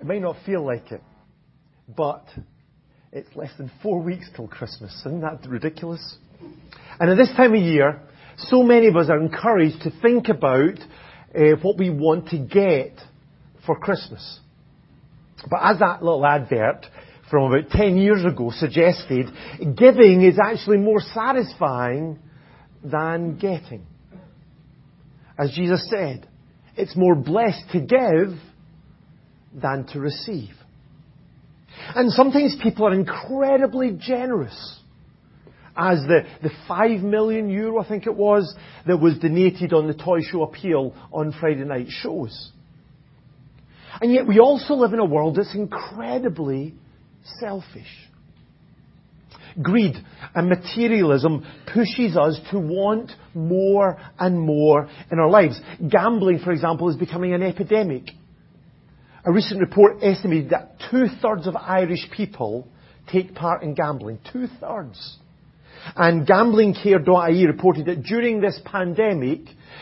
It may not feel like it, but it's less than four weeks till Christmas. Isn't that ridiculous? And at this time of year, so many of us are encouraged to think about uh, what we want to get for Christmas. But as that little advert from about 10 years ago suggested, giving is actually more satisfying than getting. As Jesus said, it's more blessed to give than to receive. And sometimes people are incredibly generous. As the, the 5 million euro, I think it was, that was donated on the Toy Show Appeal on Friday night shows. And yet we also live in a world that's incredibly selfish. Greed and materialism pushes us to want more and more in our lives. Gambling, for example, is becoming an epidemic. A recent report estimated that two thirds of Irish people take part in gambling. Two thirds. And GamblingCare.ie reported that during this pandemic,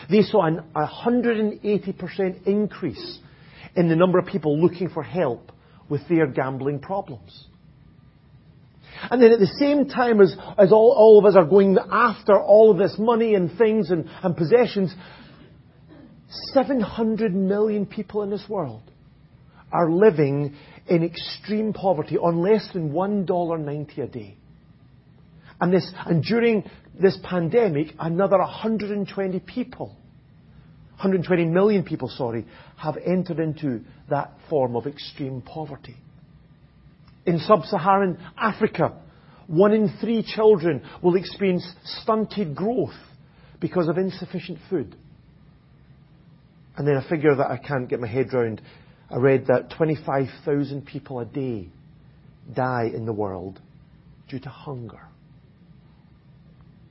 they saw an 180% increase in the number of people looking for help with their gambling problems. And then at the same time as, as all, all of us are going after all of this money and things and, and possessions, 700 million people in this world are living in extreme poverty on less than $1.90 a day. And, this, and during this pandemic, another 120 people, 120 million people, sorry, have entered into that form of extreme poverty. In sub-Saharan Africa, one in three children will experience stunted growth because of insufficient food. And then a figure that I can't get my head around I read that 25,000 people a day die in the world due to hunger.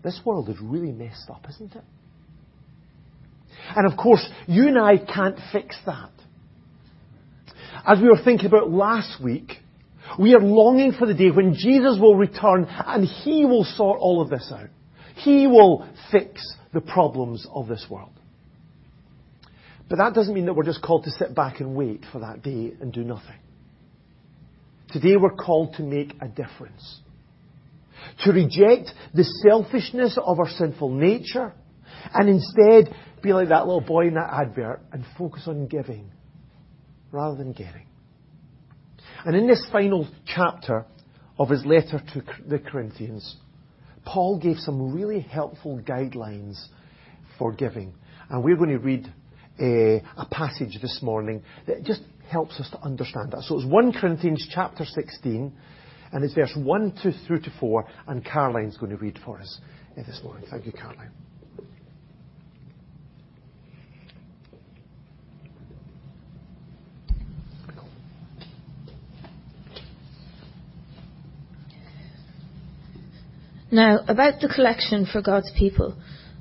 This world is really messed up, isn't it? And of course, you and I can't fix that. As we were thinking about last week, we are longing for the day when Jesus will return and He will sort all of this out. He will fix the problems of this world. But that doesn't mean that we're just called to sit back and wait for that day and do nothing. Today we're called to make a difference. To reject the selfishness of our sinful nature and instead be like that little boy in that advert and focus on giving rather than getting. And in this final chapter of his letter to the Corinthians, Paul gave some really helpful guidelines for giving. And we're going to read a, a passage this morning that just helps us to understand that. So it's 1 Corinthians chapter 16, and it's verse 1 to, through to 4, and Caroline's going to read for us uh, this morning. Thank you, Caroline. Now, about the collection for God's people,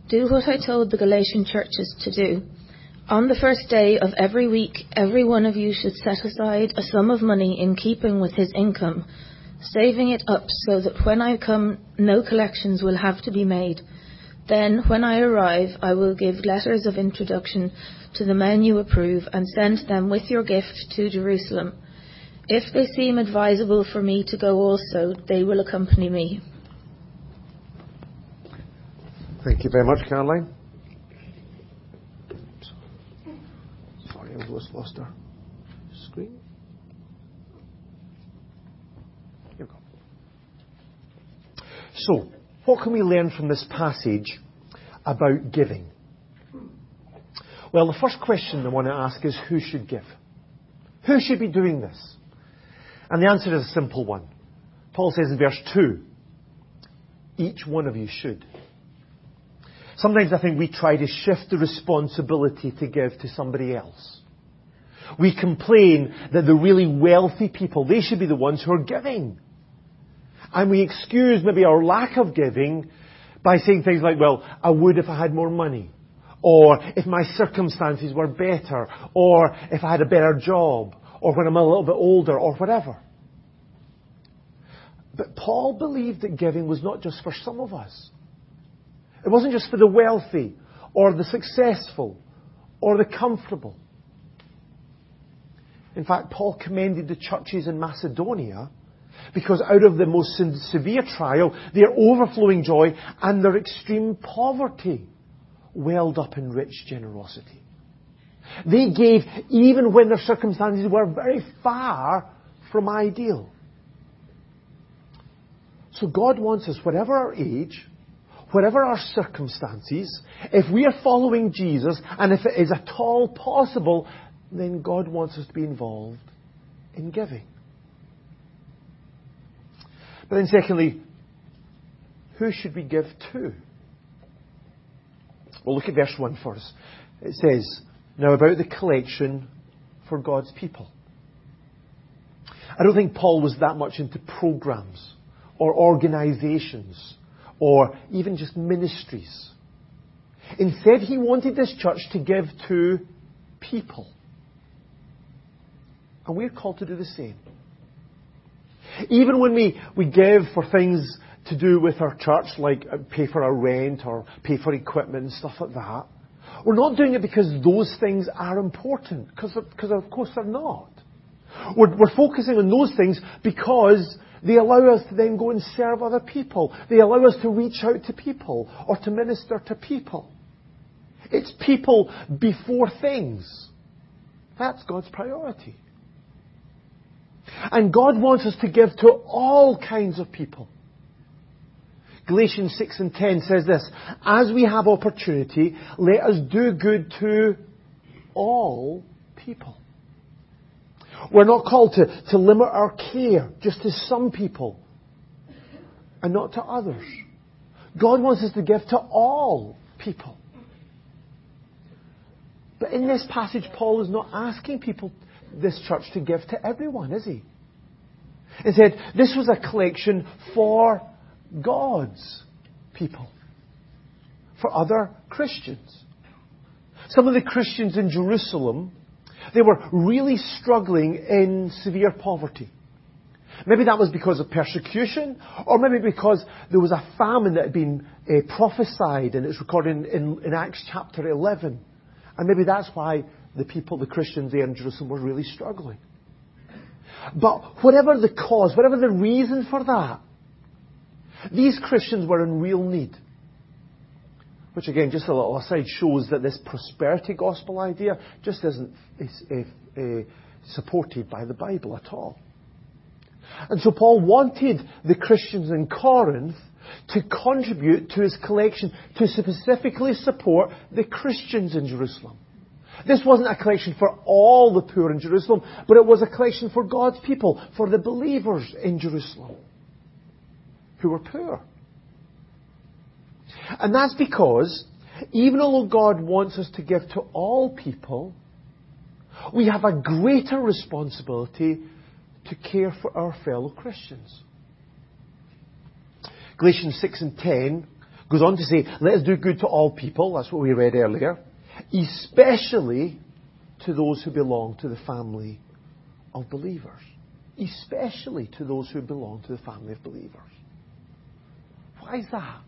do what I told the Galatian churches to do. On the first day of every week, every one of you should set aside a sum of money in keeping with his income, saving it up so that when I come, no collections will have to be made. Then, when I arrive, I will give letters of introduction to the men you approve and send them with your gift to Jerusalem. If they seem advisable for me to go also, they will accompany me. Thank you very much, Caroline. Was lost our screen. Here we go. So, what can we learn from this passage about giving? Well, the first question I want to ask is who should give? Who should be doing this? And the answer is a simple one. Paul says in verse 2, each one of you should. Sometimes I think we try to shift the responsibility to give to somebody else. We complain that the really wealthy people, they should be the ones who are giving. And we excuse maybe our lack of giving by saying things like, well, I would if I had more money. Or if my circumstances were better. Or if I had a better job. Or when I'm a little bit older. Or whatever. But Paul believed that giving was not just for some of us. It wasn't just for the wealthy or the successful or the comfortable. In fact, Paul commended the churches in Macedonia because out of the most severe trial, their overflowing joy and their extreme poverty welled up in rich generosity. They gave even when their circumstances were very far from ideal. So God wants us, whatever our age, whatever our circumstances, if we are following Jesus, and if it is at all possible, then God wants us to be involved in giving. But then secondly, who should we give to? Well, look at verse 1 first. It says, Now about the collection for God's people. I don't think Paul was that much into programs or organizations or even just ministries. Instead, he wanted this church to give to people. And we're called to do the same. Even when we, we give for things to do with our church, like uh, pay for our rent or pay for equipment and stuff like that, we're not doing it because those things are important, because of course they're not. We're, we're focusing on those things because they allow us to then go and serve other people. They allow us to reach out to people or to minister to people. It's people before things. That's God's priority. And God wants us to give to all kinds of people. Galatians 6 and 10 says this, As we have opportunity, let us do good to all people. We're not called to, to limit our care just to some people and not to others. God wants us to give to all people. But in this passage, Paul is not asking people, this church, to give to everyone, is he? Instead, this was a collection for God's people, for other Christians. Some of the Christians in Jerusalem they were really struggling in severe poverty. Maybe that was because of persecution, or maybe because there was a famine that had been uh, prophesied, and it's recorded in, in, in Acts chapter 11. And maybe that's why the people, the Christians there in Jerusalem, were really struggling. But whatever the cause, whatever the reason for that, these Christians were in real need. Which again, just a little aside, shows that this prosperity gospel idea just isn't is, uh, supported by the Bible at all. And so Paul wanted the Christians in Corinth to contribute to his collection to specifically support the Christians in Jerusalem. This wasn't a collection for all the poor in Jerusalem, but it was a collection for God's people, for the believers in Jerusalem who were poor. And that's because even though God wants us to give to all people, we have a greater responsibility to care for our fellow Christians. Galatians 6 and 10 goes on to say, let us do good to all people. That's what we read earlier. Especially to those who belong to the family of believers. Especially to those who belong to the family of believers. Why is that?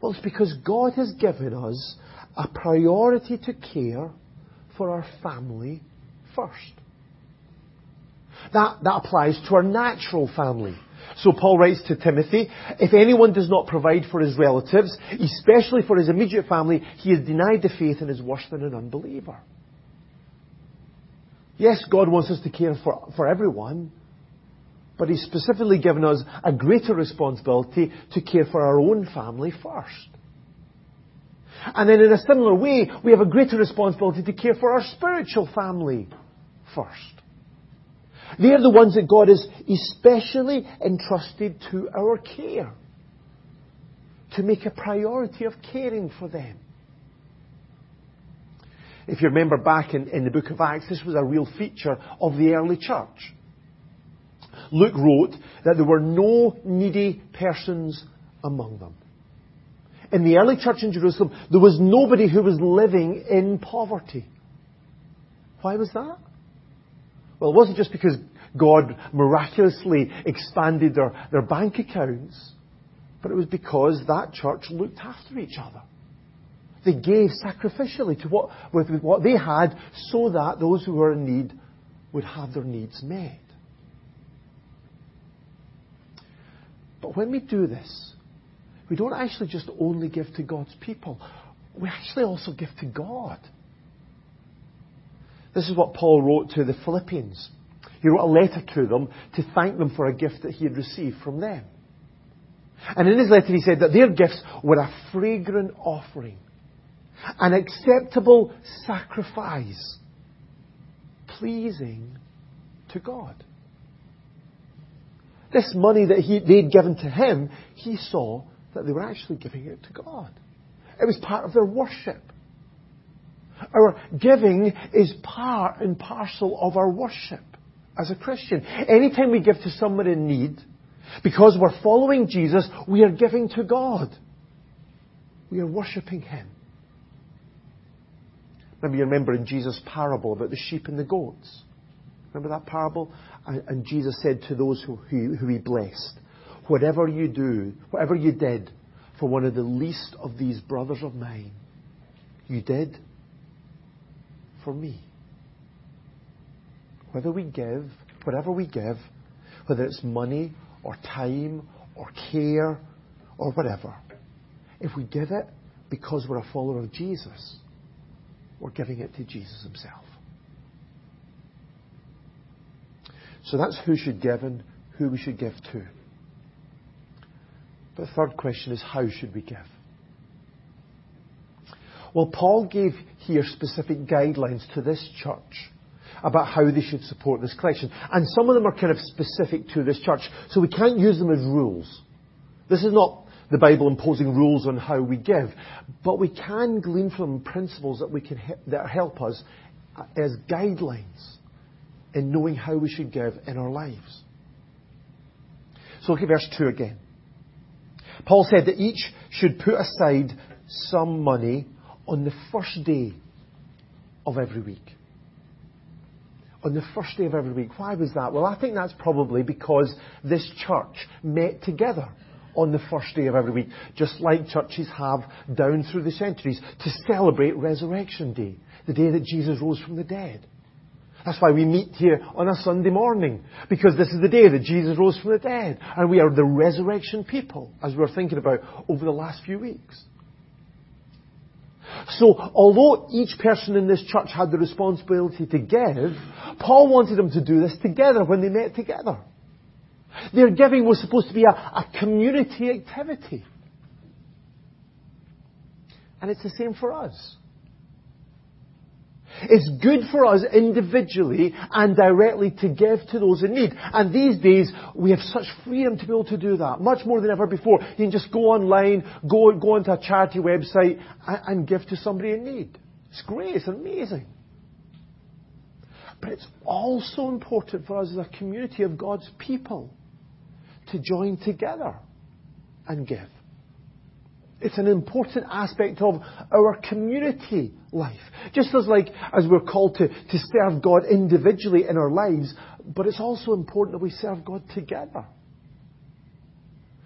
Well, it's because God has given us a priority to care for our family first. That, that applies to our natural family. So Paul writes to Timothy, if anyone does not provide for his relatives, especially for his immediate family, he has denied the faith and is worse than an unbeliever. Yes, God wants us to care for, for everyone, but He's specifically given us a greater responsibility to care for our own family first. And then in a similar way, we have a greater responsibility to care for our spiritual family first. They are the ones that God has especially entrusted to our care. To make a priority of caring for them. If you remember back in, in the book of Acts, this was a real feature of the early church. Luke wrote that there were no needy persons among them. In the early church in Jerusalem, there was nobody who was living in poverty. Why was that? Well, it wasn't just because God miraculously expanded their, their bank accounts, but it was because that church looked after each other. They gave sacrificially to what, with what they had so that those who were in need would have their needs met. But when we do this, we don't actually just only give to God's people, we actually also give to God. This is what Paul wrote to the Philippians. He wrote a letter to them to thank them for a gift that he had received from them. And in his letter he said that their gifts were a fragrant offering, an acceptable sacrifice, pleasing to God. This money that he, they'd given to him, he saw that they were actually giving it to God. It was part of their worship. Our giving is part and parcel of our worship as a Christian. Anytime we give to someone in need, because we're following Jesus, we are giving to God. We are worshipping Him. Maybe you remember in Jesus' parable about the sheep and the goats. Remember that parable? And, Jesus said to those who, who, who he blessed, Whatever you do, whatever you did for one of the least of these brothers of mine, you did for me. Whether we give, whatever we give, whether it's money or time or care or whatever, if we give it because we're a follower of Jesus, we're giving it to Jesus himself. So that's who should give and who we should give to. But the third question is how should we give? Well, Paul gave here specific guidelines to this church about how they should support this collection. And some of them are kind of specific to this church, so we can't use them as rules. This is not the Bible imposing rules on how we give, but we can glean from principles that we can that help us as guidelines in knowing how we should give in our lives. So look at verse 2 again. Paul said that each should put aside some money on the first day of every week. On the first day of every week. Why was that? Well, I think that's probably because this church met together on the first day of every week, just like churches have down through the centuries, to celebrate Resurrection Day, the day that Jesus rose from the dead. That's why we meet here on a Sunday morning, because this is the day that Jesus rose from the dead, and we are the resurrection people, as we were thinking about over the last few weeks. So, although each person in this church had the responsibility to give, Paul wanted them to do this together when they met together. Their giving was supposed to be a, a community activity. And it's the same for us. It's good for us individually and directly to give to those in need. And these days, we have such freedom to be able to do that, much more than ever before. You can just go online, go, go onto a charity website, and, and give to somebody in need. It's great, it's amazing. But it's also important for us as a community of God's people to join together and give. It's an important aspect of our community life. Just as like, as we're called to, to serve God individually in our lives, but it's also important that we serve God together.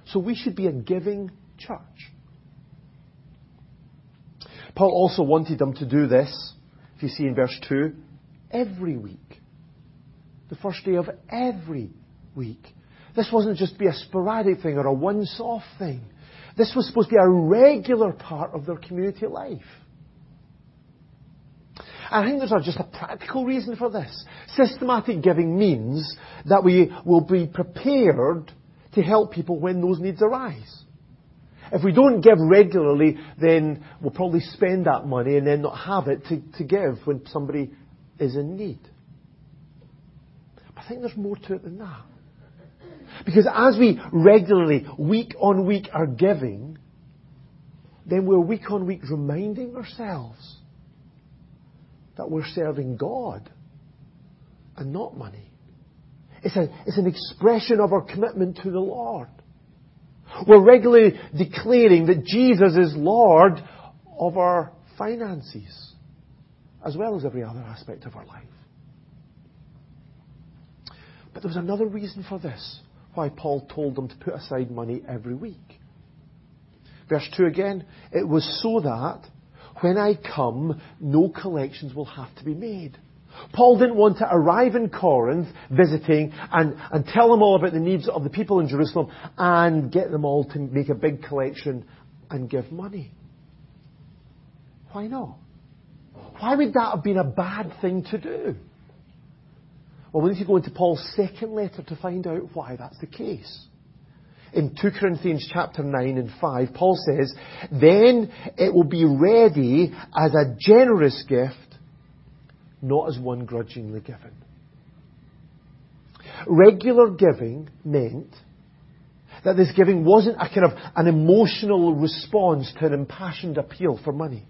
So we should be a giving church. Paul also wanted them to do this, if you see in verse 2, every week. The first day of every week. This wasn't just be a sporadic thing or a once off thing. This was supposed to be a regular part of their community life. I think there's just a practical reason for this. Systematic giving means that we will be prepared to help people when those needs arise. If we don't give regularly, then we'll probably spend that money and then not have it to, to give when somebody is in need. But I think there's more to it than that. Because as we regularly, week on week, are giving, then we're week on week reminding ourselves that we're serving God and not money. It's, a, it's an expression of our commitment to the Lord. We're regularly declaring that Jesus is Lord of our finances, as well as every other aspect of our life. But there was another reason for this why Paul told them to put aside money every week. Verse 2 again, it was so that when I come, no collections will have to be made. Paul didn't want to arrive in Corinth visiting and, and tell them all about the needs of the people in Jerusalem and get them all to make a big collection and give money. Why not? Why would that have been a bad thing to do? Well, we need to go into Paul's second letter to find out why that's the case. In 2 Corinthians chapter 9 and 5, Paul says, Then it will be ready as a generous gift, not as one grudgingly given. Regular giving meant that this giving wasn't a kind of an emotional response to an impassioned appeal for money.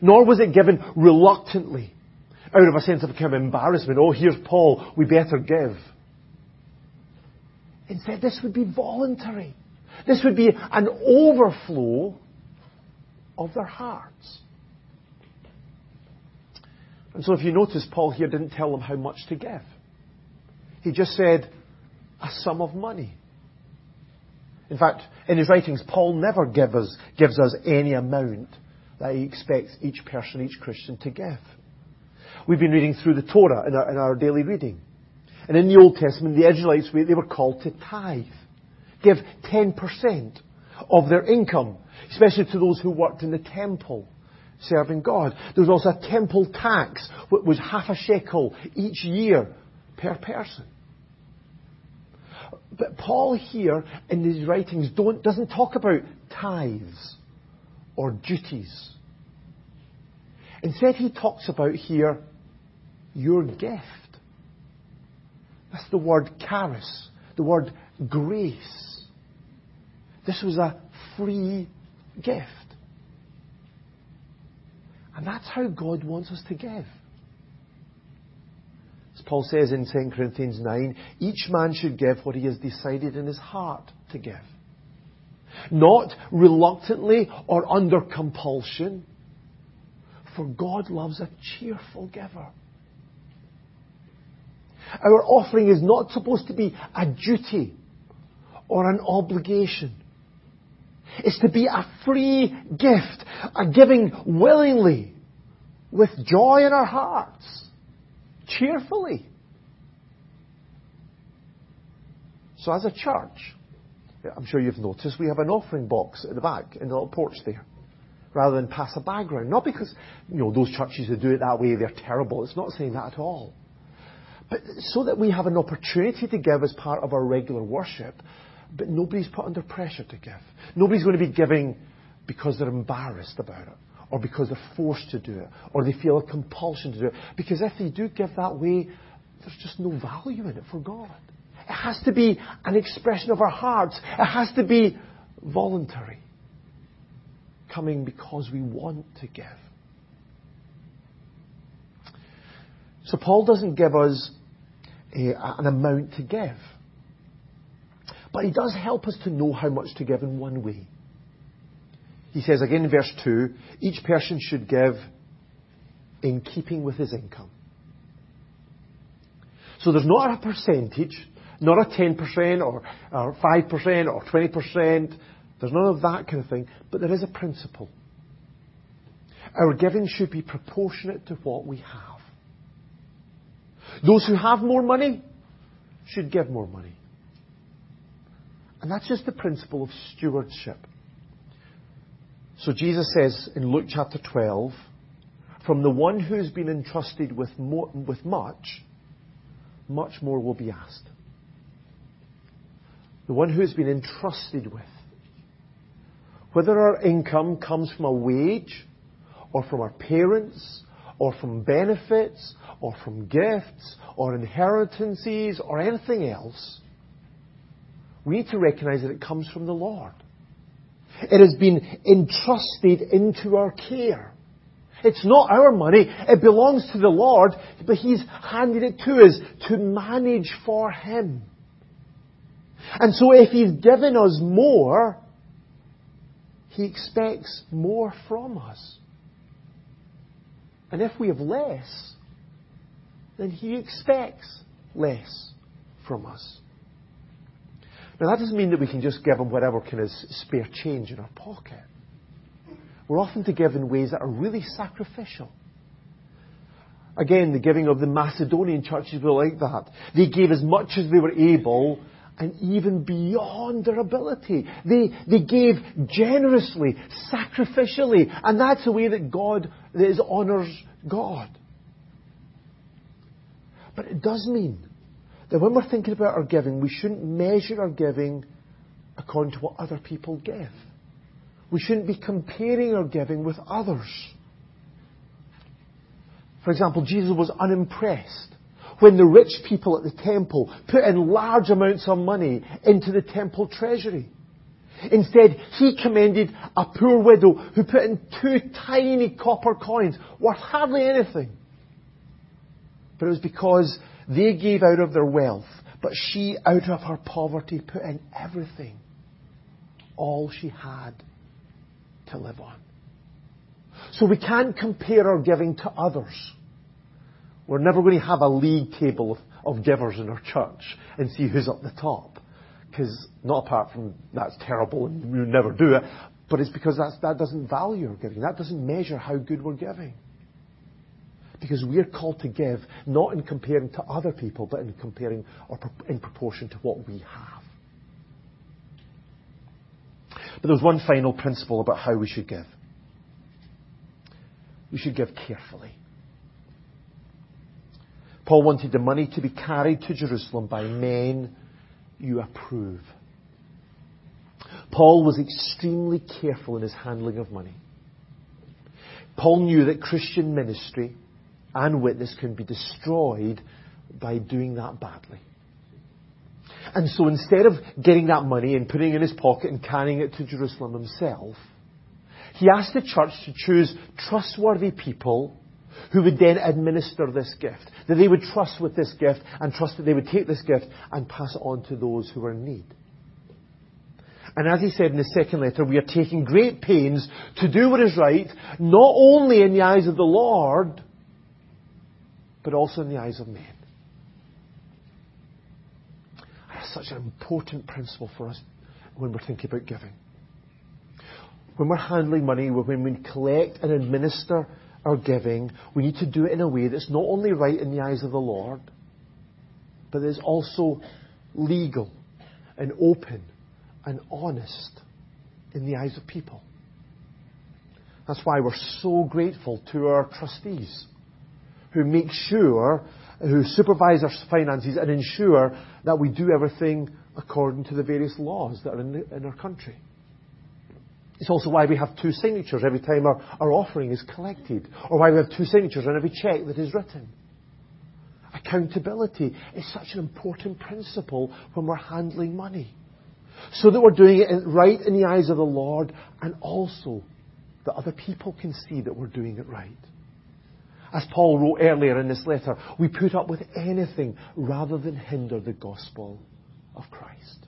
Nor was it given reluctantly, out of a sense of kind of embarrassment. Oh, here's Paul, we better give. Instead, this would be voluntary. This would be an overflow of their hearts. And so if you notice, Paul here didn't tell them how much to give. He just said, a sum of money. In fact, in his writings, Paul never give us, gives us any amount that he expects each person, each Christian to give. We've been reading through the Torah in our, in our daily reading. And in the Old Testament, the Israelites, they were called to tithe. Give 10% of their income, especially to those who worked in the temple serving God. There was also a temple tax, which was half a shekel each year per person. But Paul here in his writings doesn't talk about tithes or duties. Instead, he talks about here your gift. That's the word charis, the word grace. This was a free gift. And that's how God wants us to give. As Paul says in 2 Corinthians 9, each man should give what he has decided in his heart to give. Not reluctantly or under compulsion, for God loves a cheerful giver. Our offering is not supposed to be a duty or an obligation. It's to be a free gift, a giving willingly, with joy in our hearts, cheerfully. So as a church, I'm sure you've noticed we have an offering box at the back in the little porch there, rather than pass a bag around. Not because, you know, those churches that do it that way, they're terrible. It's not saying that at all. But so that we have an opportunity to give as part of our regular worship, but nobody's put under pressure to give. Nobody's going to be giving because they're embarrassed about it, or because they're forced to do it, or they feel a compulsion to do it. Because if they do give that way, there's just no value in it for God. It has to be an expression of our hearts. It has to be voluntary. Coming because we want to give. So Paul doesn't give us eh, a, an amount to give. But he does help us to know how much to give in one way. He says again in verse 2 each person should give in keeping with his income. So there's not a percentage, not a 10% or, or 5% or 20%. There's none of that kind of thing. But there is a principle. Our giving should be proportionate to what we have. Those who have more money should give more money. And that's just the principle of stewardship. So Jesus says in Luke chapter 12, from the one who has been entrusted with, more, with much, much more will be asked. The one who has been entrusted with. Whether our income comes from a wage, or from our parents, or from benefits, or from gifts, or inheritances, or anything else, we need to recognize that it comes from the Lord. It has been entrusted into our care. It's not our money. It belongs to the Lord, but He's handed it to us to manage for Him. And so if He's given us more, He expects more from us. And if we have less, then He expects less from us. Now that doesn't mean that we can just give Him whatever kind of spare change in our pocket. we're often to give in ways that are really sacrificial. Again, the giving of the Macedonian churches were like that. They gave as much as they were able and even beyond their ability. They, they gave generously, sacrificially, and that's the way that God that is honors God. But it does mean that when we're thinking about our giving, we shouldn't measure our giving according to what other people give. We shouldn't be comparing our giving with others. For example, Jesus was unimpressed when the rich people at the temple put in large amounts of money into the temple treasury. Instead, he commended a poor widow who put in two tiny copper coins worth hardly anything. But it was because they gave out of their wealth, but she, out of her poverty, put in everything, all she had to live on. So we can't compare our giving to others. We're never going to have a league table of, of givers in our church and see who's up the top. Because, not apart from that's terrible and would never do it, but it's because that doesn't value our giving. That doesn't measure how good we're giving. Because we're called to give not in comparing to other people, but in comparing or in proportion to what we have. But there's one final principle about how we should give. We should give carefully. Paul wanted the money to be carried to Jerusalem by men you approve. Paul was extremely careful in his handling of money. Paul knew that Christian ministry and witness can be destroyed by doing that badly. And so instead of getting that money and putting it in his pocket and carrying it to Jerusalem himself, he asked the church to choose trustworthy people who would then administer this gift. That they would trust with this gift and trust that they would take this gift and pass it on to those who are in need. And as he said in the second letter, we are taking great pains to do what is right, not only in the eyes of the Lord, but also in the eyes of men. That's such an important principle for us when we're thinking about giving. When we're handling money, when we collect and administer our giving, we need to do it in a way that's not only right in the eyes of the Lord, but is also legal and open and honest in the eyes of people. That's why we're so grateful to our trustees who make sure, who supervise our finances and ensure that we do everything according to the various laws that are in, the, in our country. It's also why we have two signatures every time our, our offering is collected, or why we have two signatures on every cheque that is written. Accountability is such an important principle when we're handling money. So that we're doing it right in the eyes of the Lord, and also that other people can see that we're doing it right. As Paul wrote earlier in this letter, we put up with anything rather than hinder the gospel of Christ.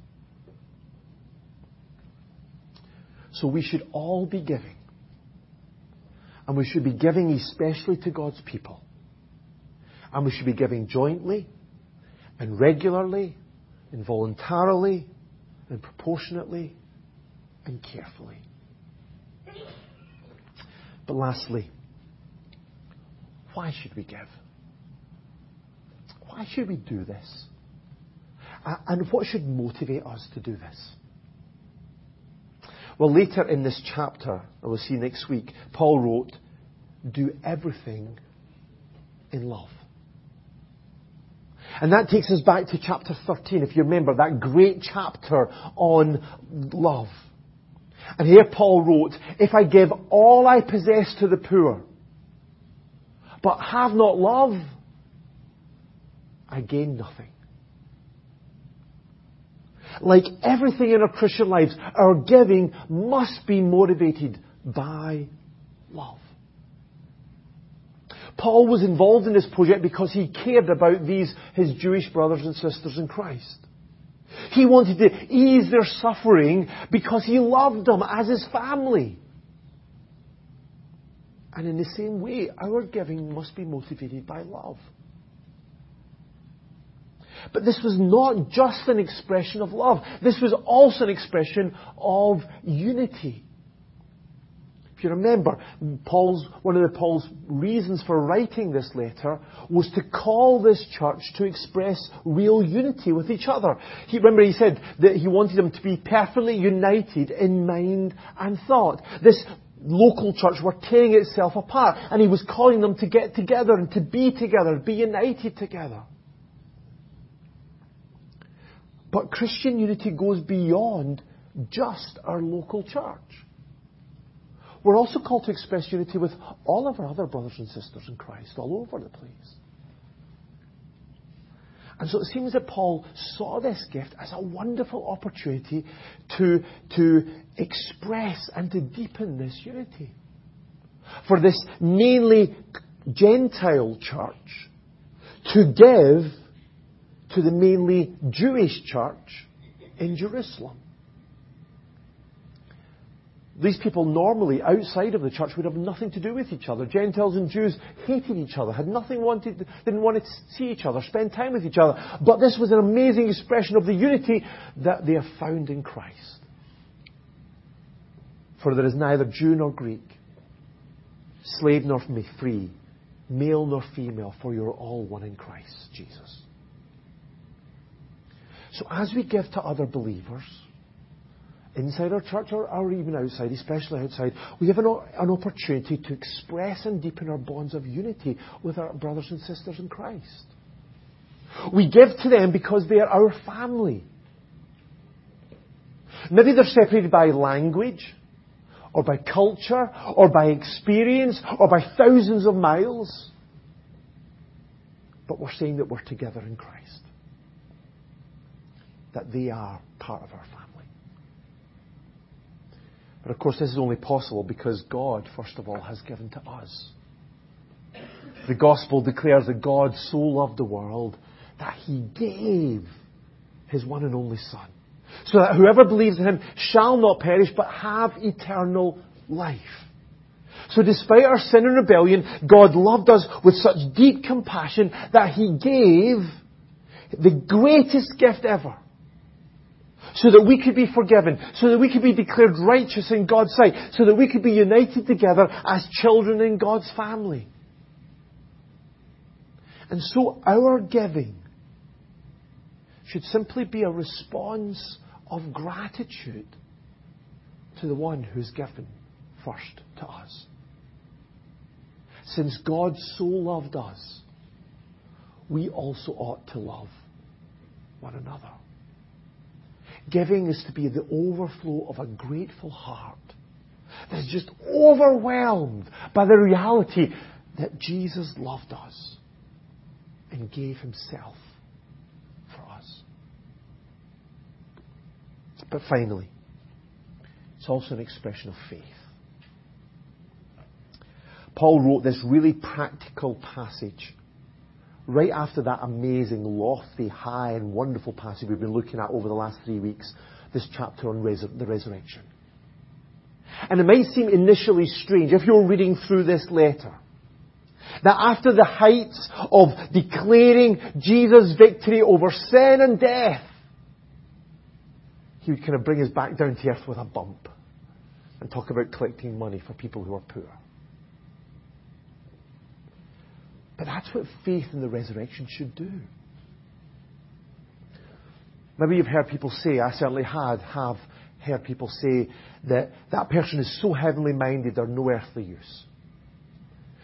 So we should all be giving. And we should be giving especially to God's people. And we should be giving jointly and regularly and voluntarily and proportionately and carefully. But lastly, why should we give? Why should we do this? And what should motivate us to do this? Well, later in this chapter, and we'll see next week, Paul wrote, Do everything in love. And that takes us back to chapter 13, if you remember, that great chapter on love. And here Paul wrote, If I give all I possess to the poor, but have not love, I gain nothing. Like everything in our Christian lives, our giving must be motivated by love. Paul was involved in this project because he cared about these, his Jewish brothers and sisters in Christ. He wanted to ease their suffering because he loved them as his family. And in the same way, our giving must be motivated by love. But this was not just an expression of love. This was also an expression of unity. If you remember, Paul's, one of the Paul's reasons for writing this letter was to call this church to express real unity with each other. He, remember he said that he wanted them to be perfectly united in mind and thought. This local church were tearing itself apart and he was calling them to get together and to be together, be united together. But Christian unity goes beyond just our local church. We're also called to express unity with all of our other brothers and sisters in Christ all over the place. And so it seems that Paul saw this gift as a wonderful opportunity to, to express and to deepen this unity. For this mainly Gentile church to give to the mainly Jewish church in Jerusalem. These people normally, outside of the church, would have nothing to do with each other. Gentiles and Jews hated each other, had nothing wanted, didn't want to see each other, spend time with each other. But this was an amazing expression of the unity that they have found in Christ. For there is neither Jew nor Greek, slave nor free, male nor female, for you are all one in Christ Jesus. So as we give to other believers, inside our church or, even outside, especially outside, we have an, an opportunity to express and deepen our bonds of unity with our brothers and sisters in Christ. We give to them because they are our family. Maybe they're separated by language, or by culture, or by experience, or by thousands of miles. But we're saying that we're together in Christ. That they are part of our family. Of course, this is only possible because God, first of all, has given to us. The gospel declares that God so loved the world that he gave his one and only Son. So that whoever believes in him shall not perish but have eternal life. So despite our sin and rebellion, God loved us with such deep compassion that he gave the greatest gift ever so that we could be forgiven, so that we could be declared righteous in God's sight, so that we could be united together as children in God's family. And so our giving should simply be a response of gratitude to the one who's given first to us. Since God so loved us, we also ought to love one another. Giving is to be the overflow of a grateful heart that is just overwhelmed by the reality that Jesus loved us and gave himself for us. But finally, it's also an expression of faith. Paul wrote this really practical passage right after that amazing, lofty, high, and wonderful passage we've been looking at over the last three weeks, this chapter on the resurrection. And it might seem initially strange if you're reading through this letter that after the heights of declaring Jesus' victory over sin and death, he would kind of bring us back down to earth with a bump and talk about collecting money for people who are poor. But that's what faith in the resurrection should do. Maybe you've heard people say, I certainly had, have heard people say that that person is so heavenly minded they're no earthly use.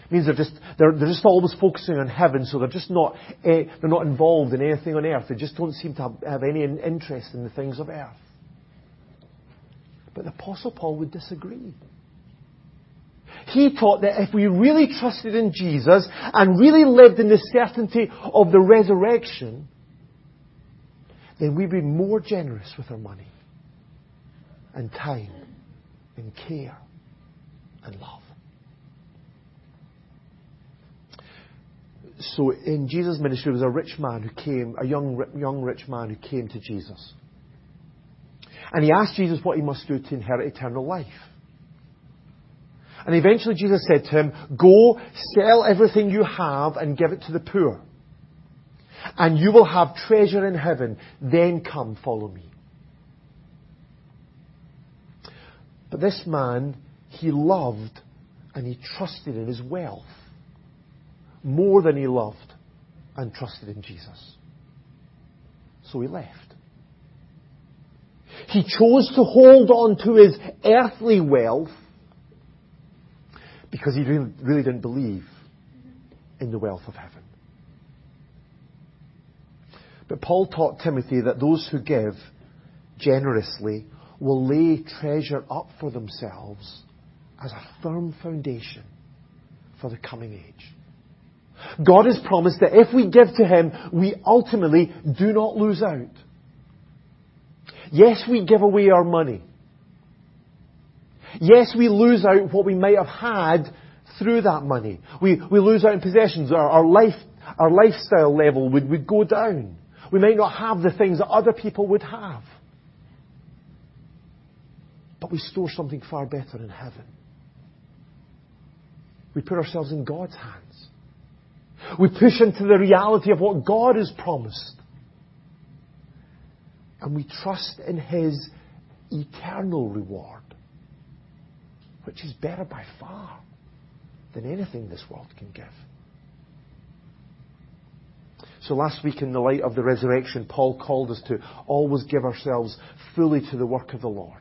It means they're just, they're, they're just always focusing on heaven, so they're just not, eh, they're not involved in anything on earth. They just don't seem to have, have any interest in the things of earth. But the Apostle Paul would disagree. He taught that if we really trusted in Jesus and really lived in the certainty of the resurrection, then we'd be more generous with our money and time and care and love. So in Jesus' ministry, there was a rich man who came, a young, young rich man who came to Jesus. And he asked Jesus what he must do to inherit eternal life. And eventually Jesus said to him, Go, sell everything you have and give it to the poor. And you will have treasure in heaven. Then come, follow me. But this man, he loved and he trusted in his wealth more than he loved and trusted in Jesus. So he left. He chose to hold on to his earthly wealth because he really, didn't believe in the wealth of heaven. But Paul taught Timothy that those who give generously will lay treasure up for themselves as a firm foundation for the coming age. God has promised that if we give to Him, we ultimately do not lose out. Yes, we give away our money. Yes, we lose out what we might have had through that money. We, we lose out in possessions. Our, our, life, our lifestyle level would, would go down. We might not have the things that other people would have. But we store something far better in heaven. We put ourselves in God's hands. We push into the reality of what God has promised. And we trust in His eternal reward, which is better by far than anything this world can give. So last week, in the light of the resurrection, Paul called us to always give ourselves fully to the work of the Lord.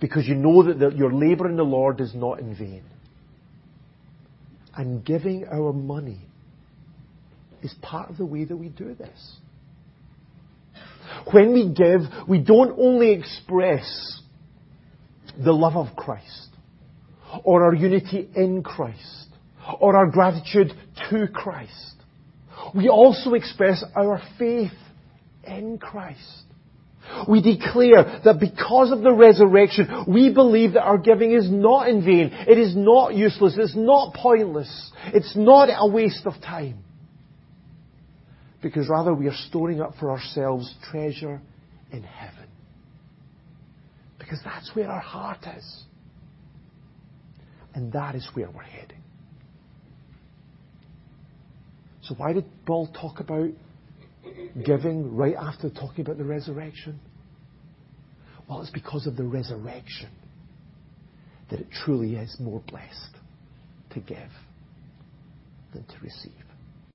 Because you know that the, your labour in the Lord is not in vain. And giving our money is part of the way that we do this. When we give, we don't only express the love of Christ, or our unity in Christ, or our gratitude to Christ. We also express our faith in Christ. We declare that because of the resurrection, we believe that our giving is not in vain. It is not useless. It's not pointless. It's not a waste of time. Because rather we are storing up for ourselves treasure in heaven. Because that's where our heart is. And that is where we're heading. So why did Paul talk about giving right after talking about the resurrection? Well, it's because of the resurrection that it truly is more blessed to give than to receive.